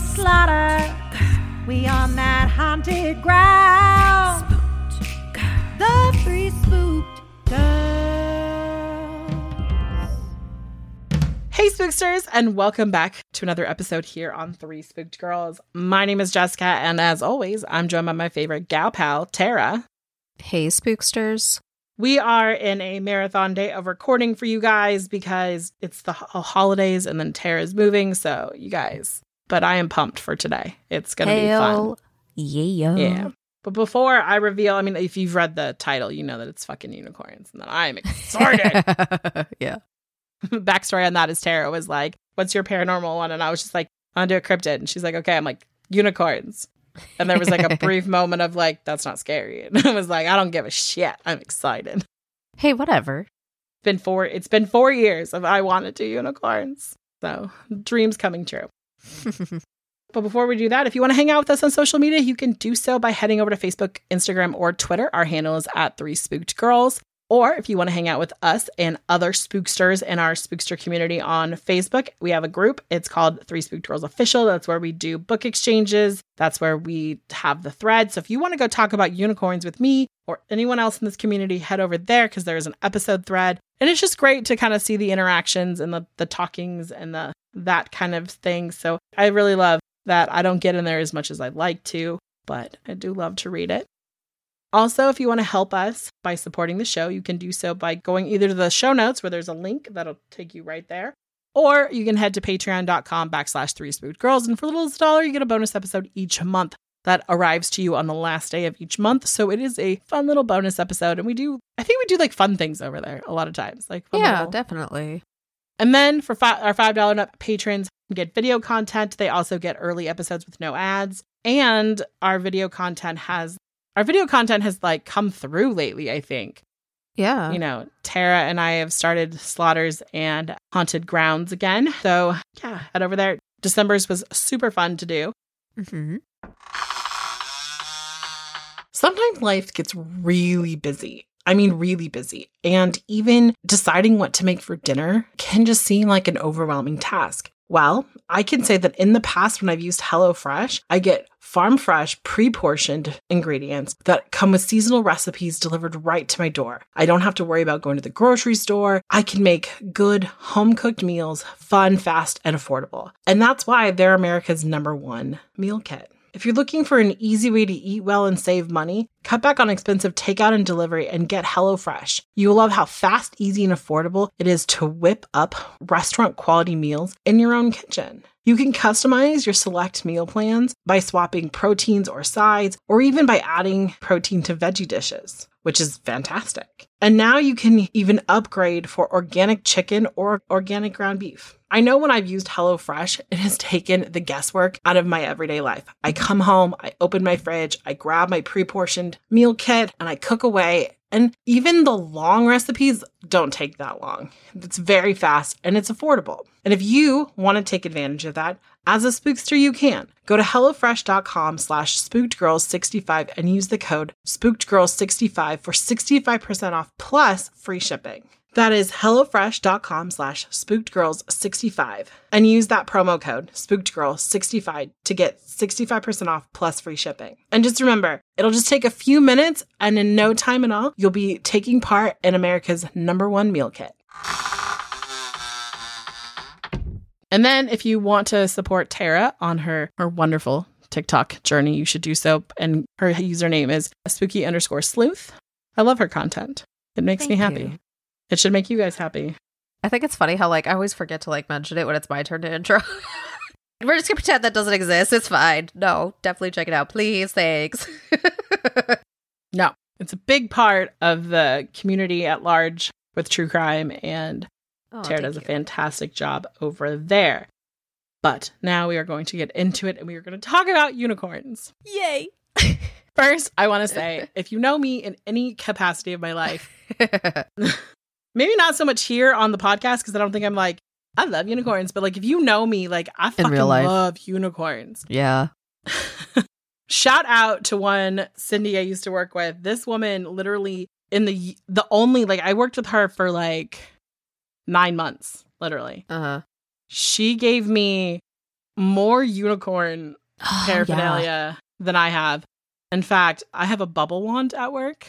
slaughter, we on that haunted ground. The three spooked girls. Hey, spooksters, and welcome back to another episode here on Three Spooked Girls. My name is Jessica, and as always, I'm joined by my favorite gal pal, Tara. Hey, spooksters. We are in a marathon day of recording for you guys because it's the holidays and then Tara's moving. So, you guys, but I am pumped for today. It's going to be fun. Yeah. Yeah. But before I reveal, I mean, if you've read the title, you know that it's fucking unicorns and that I'm excited. yeah. backstory on that is Tara was like, "What's your paranormal one?" And I was just like, "I want to do a cryptid." And she's like, "Okay." I'm like, "Unicorns." And there was like a brief moment of like, "That's not scary." And I was like, "I don't give a shit. I'm excited." Hey, whatever. It's been four. It's been four years of I want to do unicorns. So dreams coming true. But before we do that, if you want to hang out with us on social media, you can do so by heading over to Facebook, Instagram, or Twitter. Our handle is at Three Spooked Girls. Or if you want to hang out with us and other spooksters in our spookster community on Facebook, we have a group. It's called Three Spooked Girls Official. That's where we do book exchanges. That's where we have the thread. So if you want to go talk about unicorns with me or anyone else in this community, head over there because there is an episode thread. And it's just great to kind of see the interactions and the, the talkings and the that kind of thing. So I really love that I don't get in there as much as I'd like to, but I do love to read it. Also, if you want to help us by supporting the show, you can do so by going either to the show notes where there's a link that'll take you right there, or you can head to patreon.com backslash three spooked girls. And for the littlest dollar, you get a bonus episode each month that arrives to you on the last day of each month. So it is a fun little bonus episode. And we do, I think we do like fun things over there a lot of times. Like, fun Yeah, little- definitely. and then for fi- our $5 and up patrons, get video content. They also get early episodes with no ads. And our video content has our video content has like come through lately, I think. Yeah. You know, Tara and I have started Slaughters and Haunted Grounds again. So yeah, head over there. December's was super fun to do. hmm Sometimes life gets really busy. I mean, really busy. And even deciding what to make for dinner can just seem like an overwhelming task. Well, I can say that in the past, when I've used HelloFresh, I get farm fresh, pre portioned ingredients that come with seasonal recipes delivered right to my door. I don't have to worry about going to the grocery store. I can make good home cooked meals, fun, fast, and affordable. And that's why they're America's number one meal kit. If you're looking for an easy way to eat well and save money, cut back on expensive takeout and delivery and get HelloFresh. You will love how fast, easy, and affordable it is to whip up restaurant quality meals in your own kitchen. You can customize your select meal plans by swapping proteins or sides, or even by adding protein to veggie dishes, which is fantastic. And now you can even upgrade for organic chicken or organic ground beef. I know when I've used HelloFresh, it has taken the guesswork out of my everyday life. I come home, I open my fridge, I grab my pre portioned meal kit, and I cook away. And even the long recipes don't take that long. It's very fast and it's affordable. And if you want to take advantage of that, as a spookster, you can. Go to HelloFresh.com slash spookedgirls65 and use the code spookedgirls65 for 65% off plus free shipping. That is HelloFresh.com slash spookedgirls65 and use that promo code spookedgirls65 to get 65% off plus free shipping. And just remember, it'll just take a few minutes and in no time at all, you'll be taking part in America's number one meal kit. And then if you want to support Tara on her, her wonderful TikTok journey, you should do so. And her username is spooky underscore sleuth. I love her content. It makes me happy. you. It should make you guys happy. I think it's funny how like I always forget to like mention it when it's my turn to intro. We're just gonna pretend that doesn't exist. It's fine. No, definitely check it out, please. Thanks. No, it's a big part of the community at large with true crime, and Oh, Tara does a you. fantastic job over there. But now we are going to get into it and we are going to talk about unicorns. Yay! First, I want to say if you know me in any capacity of my life, maybe not so much here on the podcast because I don't think I'm like, I love unicorns, but like if you know me, like I fucking love unicorns. yeah. Shout out to one Cindy I used to work with. This woman literally in the the only like I worked with her for like 9 months, literally. Uh huh. She gave me more unicorn paraphernalia than I have. In fact, I have a bubble wand at work.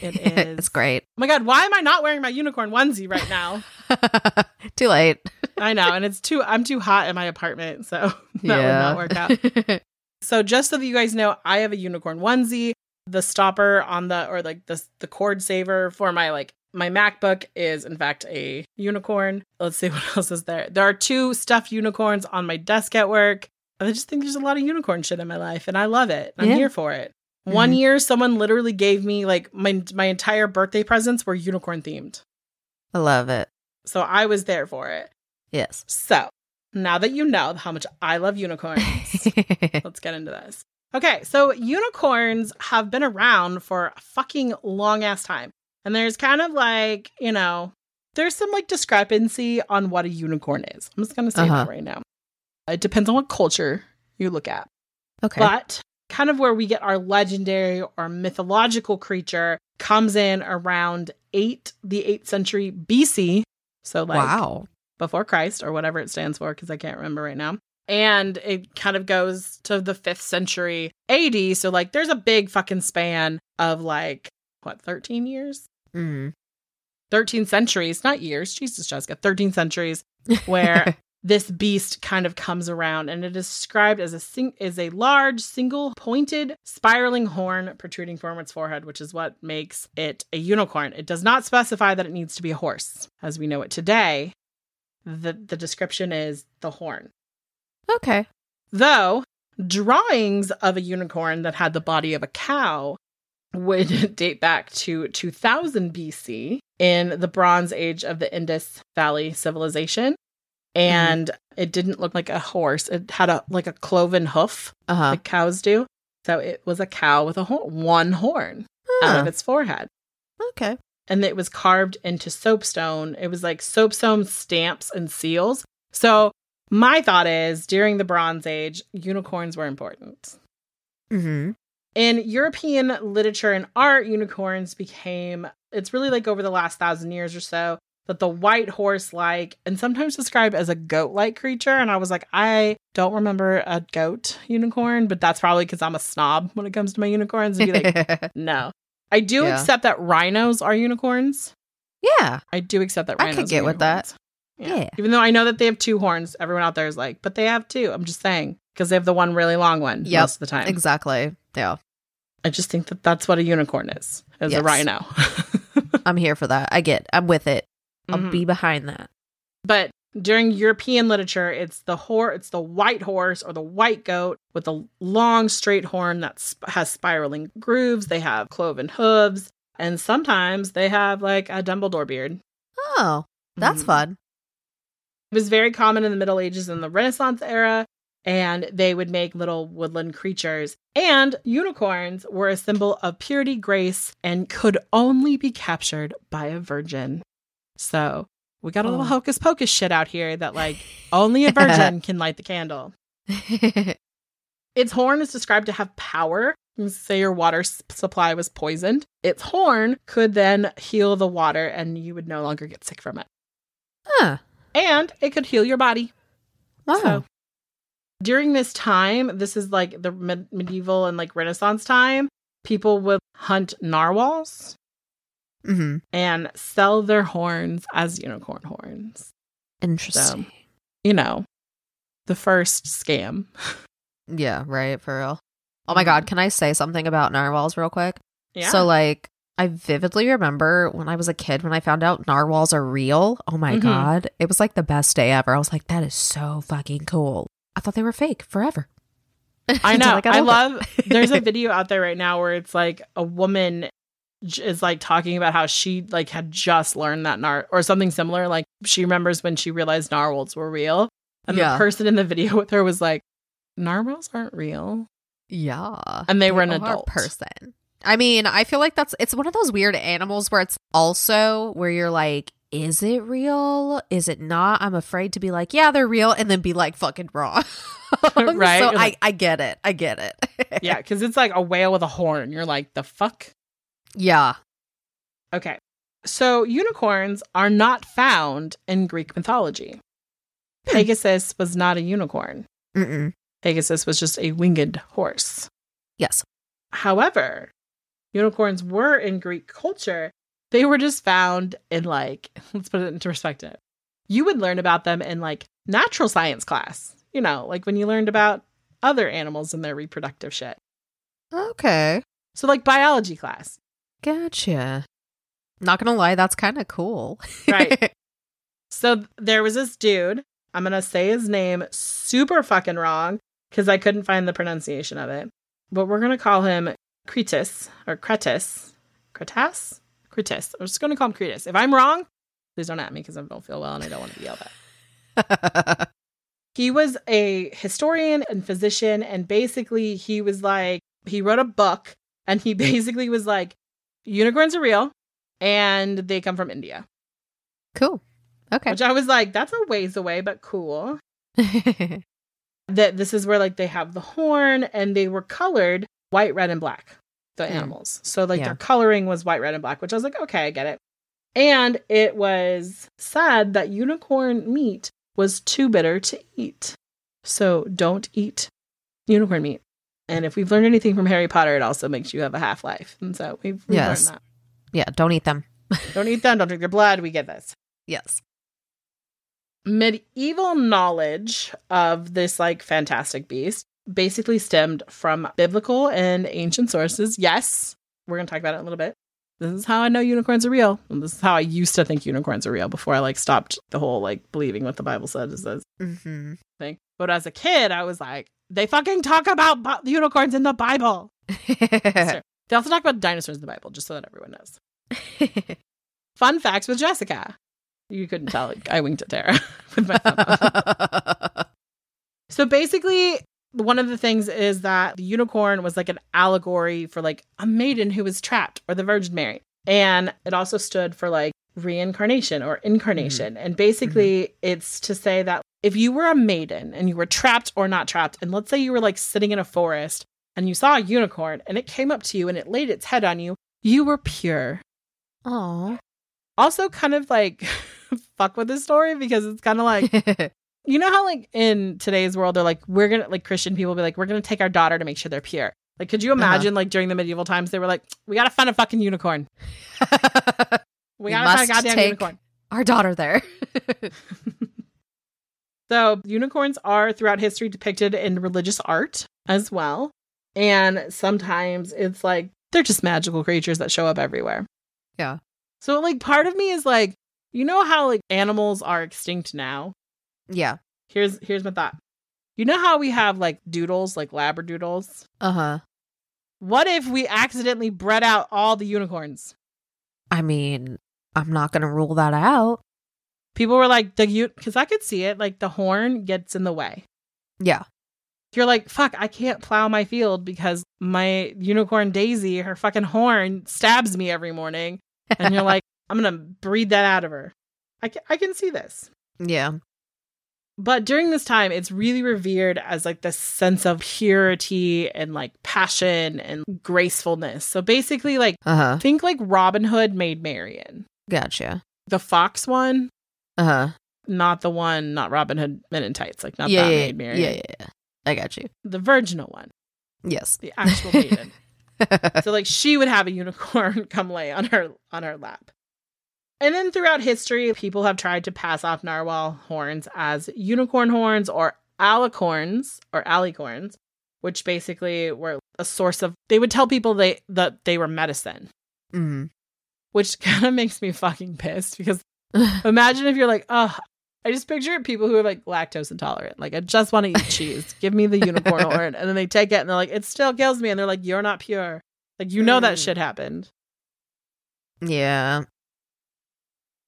It is it's great. Oh my god, why am I not wearing my unicorn onesie right now? Too late. I know, and it's too I'm too hot in my apartment, so that would not work out. So just so that you guys know, I have a unicorn onesie. The stopper on the or like the the cord saver for my like my MacBook is in fact a unicorn. Let's see what else is there. There are two stuffed unicorns on my desk at work. I just think there's a lot of unicorn shit in my life and I love it. I'm Yeah. here for it. One Mhm. year someone literally gave me like my my entire birthday presents were unicorn themed. I love it. So I was there for it. Yes. So, now that you know how much I love unicorns, let's get into this. Okay, so unicorns have been around for a fucking long ass time. And there's kind of like, you know, there's some like discrepancy on what a unicorn is. I'm just going to say Uh-huh. that right now. It depends on what culture you look at. okay. But kind of where we get our legendary or mythological creature comes in around 8 the 8th century BC. So like wow. before Christ or whatever it stands for because I can't remember right now. And it kind of goes to the 5th century AD. So like there's a big fucking span of like what 13 years? Mm. 13 centuries, not years. Jesus, Jessica, 13 centuries where this beast kind of comes around and it is described as a sing- is a large single pointed spiraling horn protruding from its forehead which is what makes it a unicorn it does not specify that it needs to be a horse as we know it today the the description is the horn okay. though drawings of a unicorn that had the body of a cow would date back to 2000 BC in the Bronze Age of the Indus Valley civilization. And it didn't look like a horse. It had a like a cloven hoof, Uh huh. like cows do. So it was a cow with a one horn out of its forehead. Okay. And it was carved into soapstone. It was like soapstone stamps and seals. So my thought is during the Bronze Age, unicorns were important. Mm-hmm. In European literature and art, unicorns became, it's really like over the last thousand years or so, that the white horse like, and sometimes described as a goat like creature. And I was like, I don't remember a goat unicorn, but that's probably because I'm a snob when it comes to my unicorns and be like, no. I do Yeah. accept that rhinos are unicorns. yeah. I do accept that I could get with that. unicorns. Yeah. Even though I know that they have two horns, everyone out there is like, but they have two. I'm just saying because they have the one really long one Yep. most of the time. Exactly. Yeah. I just think that that's what a unicorn is, is a rhino. I'm here for that. I get. I'm with it. I'll Mhm. be behind that. But during European literature, it's the hor- it's the white horse or the white goat with a long straight horn that sp- has spiraling grooves. They have cloven hooves, and sometimes they have like a Dumbledore beard. Oh, that's Mhm. fun. It was very common in the Middle Ages and the Renaissance era, and they would make little woodland creatures. And unicorns were a symbol of purity, grace, and could only be captured by a virgin. So we got a little Oh. hocus pocus shit out here that, like, only a virgin can light the candle. Its horn is described to have power. Say your water supply was poisoned. Its horn could then heal the water, and you would no longer get sick from it. huh. And it could heal your body. Wow. So during this time, this is like the med- medieval and like Renaissance time, people would hunt narwhals hmm and sell their horns as unicorn horns. Interesting. So, You know, the first scam. Yeah, right, for real. Oh my god, can I say something about narwhals real quick? Yeah. So like I vividly remember when I was a kid when I found out narwhals are real. Oh my Mhm. god. It was like the best day ever. I was like, that is so fucking cool. I thought they were fake forever. I know. got I love. There's a video out there right now where it's like a woman is like talking about how she like had just learned that nar or something similar. Like she remembers when she realized narwhals were real, and Yeah. the person in the video with her was like, "Narwhals aren't real." Yeah. And they were an adult. person. I mean, I feel like that's it's one of those weird animals where it's also where you're like, is it real? Is it not? I'm afraid to be like, yeah, they're real, and then be like fucking wrong. Right? So You're I, I get it. I get it. yeah, because it's like a whale with a horn. You're like, the fuck. Yeah. Okay. So unicorns are not found in Greek mythology. Hmm. Pegasus was not a unicorn. Mm-mm. Pegasus was just a winged horse. Yes. However, unicorns were in Greek culture. They were just found in like, let's put it into perspective. You would learn about them in like natural science class, you know, like when you learned about other animals and their reproductive shit. Okay. So, like biology class. Gotcha. Not gonna lie, that's kind of cool. Right. So there was this dude. I'm to say his name super fucking wrong because I couldn't find the pronunciation of it. But we're to call him Cretus or Cretus. Cretas? Cretus. I'm just to call him Cretus. If I'm wrong, please don't at me because I don't feel well and I don't want to be yelled at. He was a historian and physician, and basically, he was like, he wrote a book, and he basically was like, unicorns are real, and they come from India. cool. Okay. Which I was like, that's a ways away, but cool. That this is where like they have the horn, and they were colored white, red, and black. The Mm. animals, so like Yeah. their coloring was white, red, and black. Which I was like, okay, I get it. And it was said that unicorn meat was too bitter to eat. So don't eat unicorn meat. And if we've learned anything from Harry Potter, it also makes you have a half life. And so we've, we've Yes. learned that. yeah, don't eat them. Don't eat them, don't drink their blood. We get this. Yes. Medieval knowledge of this like fantastic beast basically stemmed from biblical and ancient sources. Yes, we're going to talk about it in a little bit. This is how I know unicorns are real. And this is how I used to think unicorns are real before I like stopped the whole like believing what the Bible said is this Mm-hmm. thing. But as a kid, I was like, they fucking talk about unicorns in the Bible. They also talk about dinosaurs in the Bible, just so that everyone knows. Fun facts with Jessica. You couldn't tell. like, I winked at Tara with my thumb. So basically, one of the things is that the unicorn was like an allegory for like a maiden who was trapped or the Virgin Mary. And it also stood for like reincarnation or incarnation. Mm-hmm. And basically, mm-hmm. it's to say that if you were a maiden and you were trapped or not trapped, and let's say you were like sitting in a forest and you saw a unicorn and it came up to you and it laid its head on you, you were pure. Oh. Also, kind of like fuck with this story because it's kind of like you know how like in today's world they're like we're gonna like christian people be like we're gonna take our daughter to make sure they're pure like could you uh-huh. imagine like during the medieval times they were like we gotta find a fucking unicorn we, gotta find a must goddamn take- unicorn Our daughter there. so unicorns are throughout history depicted in religious art as well and sometimes it's like they're just magical creatures that show up everywhere Yeah. so like part of me is like you know how like animals are extinct now yeah. here's here's my thought you know how we have like doodles like labradoodles Uh huh. What if we accidentally bred out all the unicorns? I mean, I'm not gonna rule that out. People were like, the you because I could see it, like the horn gets in the way. Yeah. You're like, fuck, I can't plow my field because my unicorn Daisy, her fucking horn stabs me every morning. And you're like, I'm gonna breed that out of her. I can, I can see this. Yeah. But during this time, it's really revered as like this sense of purity and like passion and gracefulness. So basically, like, Uh huh. think like Robin Hood Maid Marian. Gotcha. The fox one, Uh huh. not the one, not Robin Hood Men in Tights, like not Yeah, that yeah, maid yeah, yeah, yeah, yeah. I got you. The virginal one, Yes. the actual maiden. so like she would have a unicorn come lay on her on her lap. And then throughout history, people have tried to pass off narwhal horns as unicorn horns or alicorns or alicorns, which basically were a source of they would tell people they that they were medicine, Mm. Which kind of makes me fucking pissed because imagine if you're like, oh, I just picture people who are like lactose intolerant. Like I just want to eat cheese. Give me the unicorn horn. And then they take it and they're like, it still kills me. And they're like, you're not pure. Like you know that Mm. shit happened. yeah.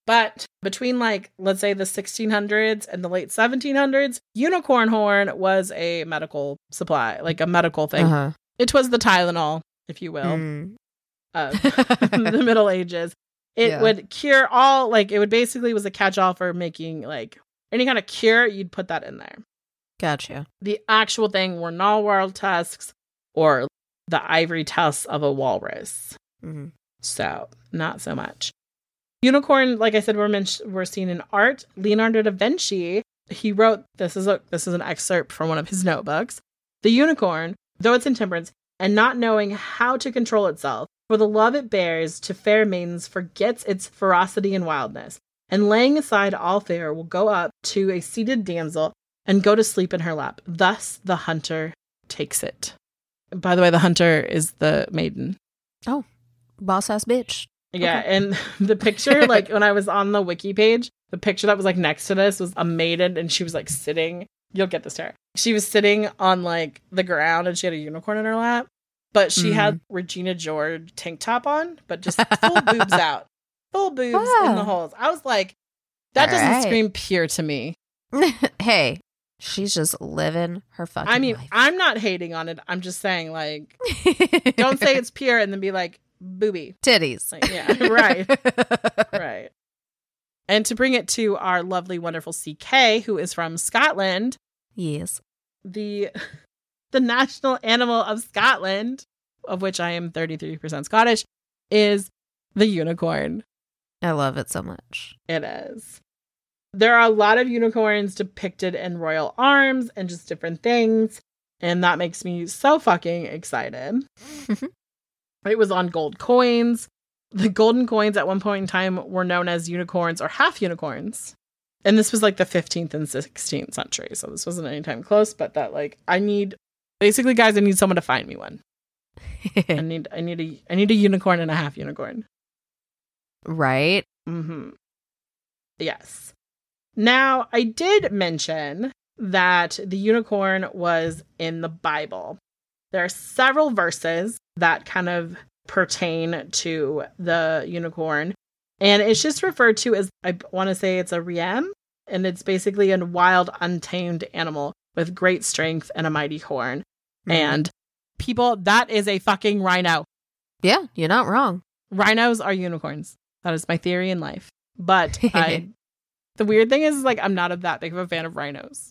But between like let's say the 1600s and the late 1700s, unicorn horn was a medical supply, like a medical thing. Uh-huh. It was the Tylenol, if you will, Mm. Of the Middle Ages. It Yeah. would cure all like it would basically was a catch-all for making like any kind of cure, you'd put that in there. Gotcha. The actual thing were narwhal tusks or the ivory tusks of a walrus. Mhm. So, not so much. Unicorn, like I said, we're men- we're seen in art. Leonardo da Vinci, he wrote this is a this is an excerpt from one of his notebooks. The unicorn, though its intemperance, and not knowing how to control itself, for the love it bears to fair maidens, forgets its ferocity and wildness, and laying aside all fear, will go up to a seated damsel and go to sleep in her lap. Thus the hunter takes it. By the way, the hunter is the maiden. Oh, boss ass bitch. Yeah, and the picture, like when I was on the wiki page, the picture that was like next to this was a maiden and she was like sitting. You'll get this term. She was sitting on like the ground and she had a unicorn in her lap, but she had mm. Regina George tank top on, but just full boobs out, full boobs in the holes. I was like, that doesn't Alright. scream pure to me. hey, she's just living her fucking I mean, life. I'm not hating on it. I'm just saying, like, don't say it's pure and then be like, booby. titties. Like, yeah, right. right. And to bring it to our lovely, wonderful CK, who is from Scotland, yes. the the national animal of Scotland, of which I am 33% Scottish, is the unicorn. I love it so much. It is. There are a lot of unicorns depicted in royal arms and just different things. And that makes me so fucking excited. it was on gold coins. The golden coins at one point in time were known as unicorns or half unicorns. And this was like the 15th and 16th century. So this wasn't any time close, but that like I need basically guys, I need someone to find me one. I need I need a I need a unicorn and a half unicorn. right? Mm-hmm. Yes. Now, I did mention that the unicorn was in the Bible. There are several verses that kind of pertain to the unicorn, and it's just referred to as, I want to say it's a riem, and it's basically a wild, untamed animal with great strength and a mighty horn. And people, that is a fucking rhino. yeah, you're not wrong. Rhinos are unicorns. That is my theory in life. But I, the weird thing is, like, I'm not a, that big of a fan of rhinos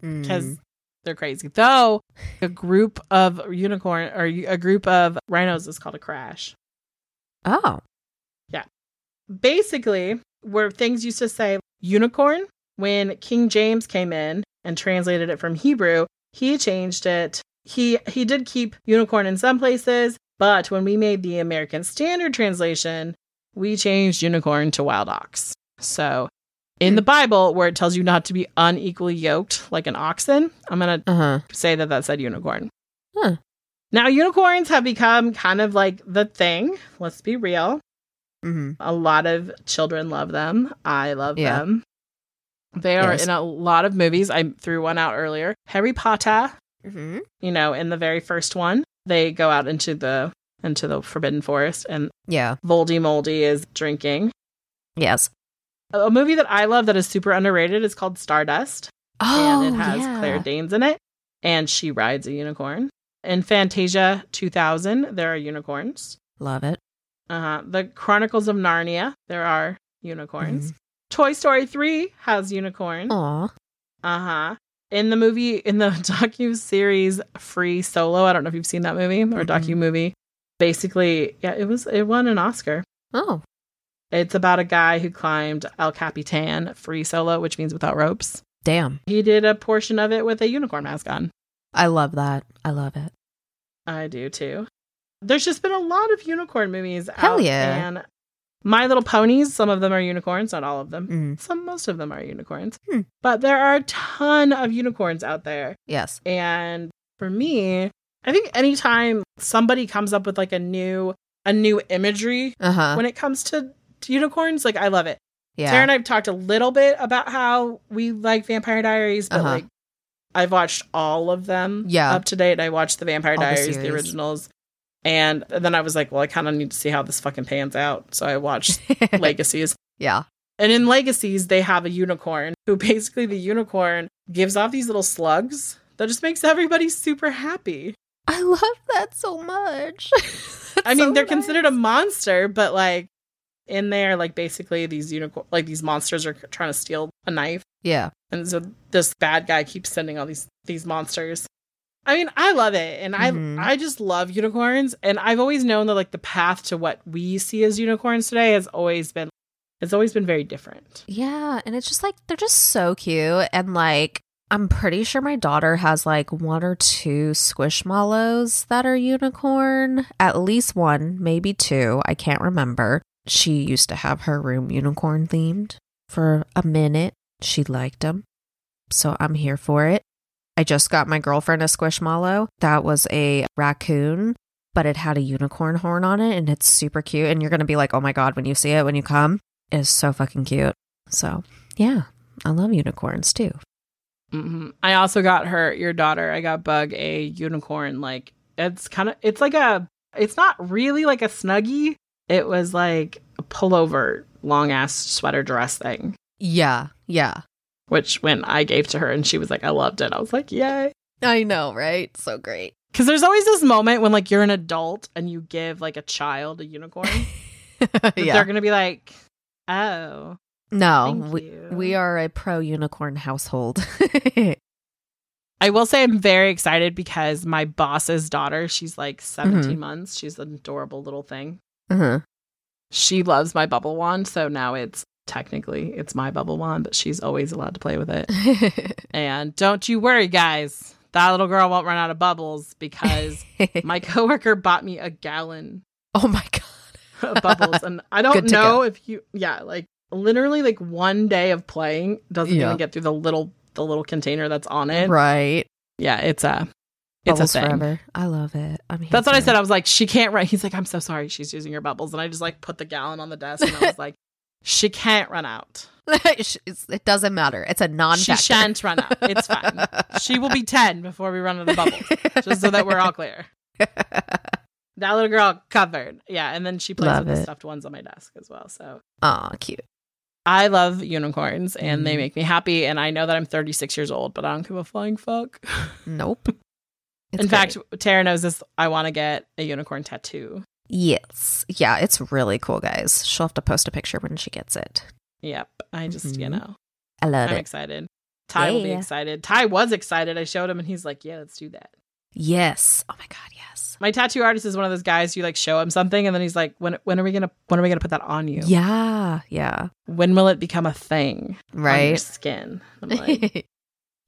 because Mm. they're crazy. Though a group of unicorn or a group of rhinos is called a crash. oh, yeah. Basically, where things used to say unicorn when King James came in and translated it from Hebrew, he changed it. He he did keep unicorn in some places, but when we made the American Standard Translation, we changed unicorn to wild ox. So, in the Bible, where it tells you not to be unequally yoked like an oxen, I'm gonna uh huh. say that that said unicorn. Huh. Now, unicorns have become kind of like the thing. Let's be real. hmm A lot of children love them. I love Yeah. them. They are Yes. in a lot of movies. I threw one out earlier. Harry Potter, hmm you know, in the very first one, they go out into the into the forbidden forest and Yeah. Voldy Moldy is drinking. Yes. A movie that I love that is super underrated is called Stardust. Oh, and it has yeah. Claire Danes in it, and she rides a unicorn. In Fantasia 2000, there are unicorns. Love it. Uh, huh. the Chronicles of Narnia, there are unicorns. Mm-hmm. Toy Story 3 has unicorn. Aw. Uh huh. In the movie, in the docu series Free Solo, I don't know if you've seen that movie or docu movie. Basically, yeah, it was it won an Oscar. Oh. It's about a guy who climbed El Capitan free solo, which means without ropes. Damn. He did a portion of it with a unicorn mask on. I love that. I love it. I do too. There's just been a lot of unicorn movies Hell out, yeah. and My Little Ponies, some of them are unicorns, not all of them. Mm. Some, most of them are unicorns. Hmm. But there are a ton of unicorns out there. Yes. And for me, I think anytime somebody comes up with like a new a new imagery Uh huh. when it comes to, to unicorns, like I love it. Yeah. Tara and I've talked a little bit about how we like Vampire Diaries, but Uh-huh. like I've watched all of them Yeah. up to date. I watched the Vampire All Diaries, the, series. originals. And then I was like, well, I kind of need to see how this fucking pans out. So I watched Legacies. yeah. And in Legacies, they have a unicorn who basically the unicorn gives off these little slugs that just makes everybody super happy. I love that so much. I mean, So they're considered a monster, but like in there, like basically these unicorn, like these monsters are trying to steal a knife. Yeah. And so this bad guy keeps sending all these these monsters. I mean, I love it, and. I mm-hmm. I just love unicorns, and I've always known that like the path to what we see as unicorns today has always been it's always been very different. Yeah, and it's just like they're just so cute and like I'm pretty sure my daughter has like one or two squishmallows that are unicorn, at least one, maybe two, I can't remember. She used to have her room unicorn themed for a minute. She liked them. So I'm here for it. I just got my girlfriend a squishmallow. That was a raccoon, but it had a unicorn horn on it and it's super cute and you're going to be like, "Oh my god, when you see it when you come." It is so fucking cute. So, yeah, I love unicorns too. hmm I also got her, your daughter. I got Bug a unicorn. Like it's kind of, it's like a, it's not really like a snuggie. It was like a pullover, long ass sweater dress thing. Yeah, yeah. Which when I gave to her and she was like, I loved it. I was like, yay. I know, right? So great. Because there's always this moment when like you're an adult and you give like a child a unicorn. yeah. They're gonna be like, oh, No, we, you. we are a pro unicorn household. I will say I'm very excited because my boss's daughter, she's like 17 Mhm. months. She's an adorable little thing. uh-huh. She loves my bubble wand, so now it's technically it's my bubble wand, but she's always allowed to play with it. And don't you worry, guys. That little girl won't run out of bubbles because my coworker bought me a gallon oh my god. of bubbles. And I don't know if you yeah, like literally like one day of playing doesn't Yeah. even get through the little the little container that's on it. Right. Yeah, it's a it's Bubbles a thing. forever. I love it. I'm That's what I said. I was like, she can't run. He's like, I'm so sorry. She's using your bubbles. And I just like put the gallon on the desk and I was like, she can't run out. It doesn't matter. It's a non She shan't run out. It's fine. She will be 10 before we run out of bubbles, just so that we're all clear. That little girl covered. Yeah. And then she plays Love with the stuffed ones on my desk as well. So Aw, cute. I love unicorns and they Mhm. make me happy. And I know that I'm 36 years old, but I don't give a flying fuck. Nope. It's In fact. Tara knows this. I want to get a unicorn tattoo. Yes. Yeah, it's really cool, guys. She'll have to post a picture when she gets it. Yep. I just, you Mhm. know. I love I'm it. excited. Ty will be excited. Ty was excited. I showed him and he's like, Yeah, let's do that. Yes. Oh my god, yes. My tattoo artist is one of those guys you like show him something and then he's like, When when are we gonna when are we gonna put that on you? Yeah, yeah. When will it become a thing? On your Right. skin. I'm like,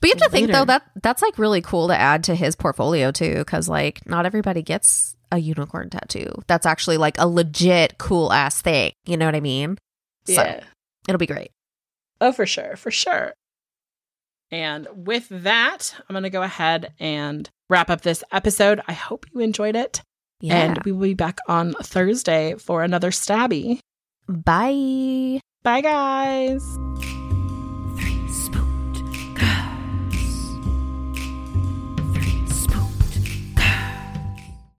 but you have to think though that that's like really cool to add to his portfolio too, because like not everybody gets a unicorn tattoo. That's actually like a legit cool ass thing. You know what I mean? So Yeah. it'll be great. Oh, for sure, for sure. And with that, I'm gonna go ahead and wrap up this episode. I hope you enjoyed it. Yeah. And we will be back on Thursday for another stabby. Bye. Bye guys.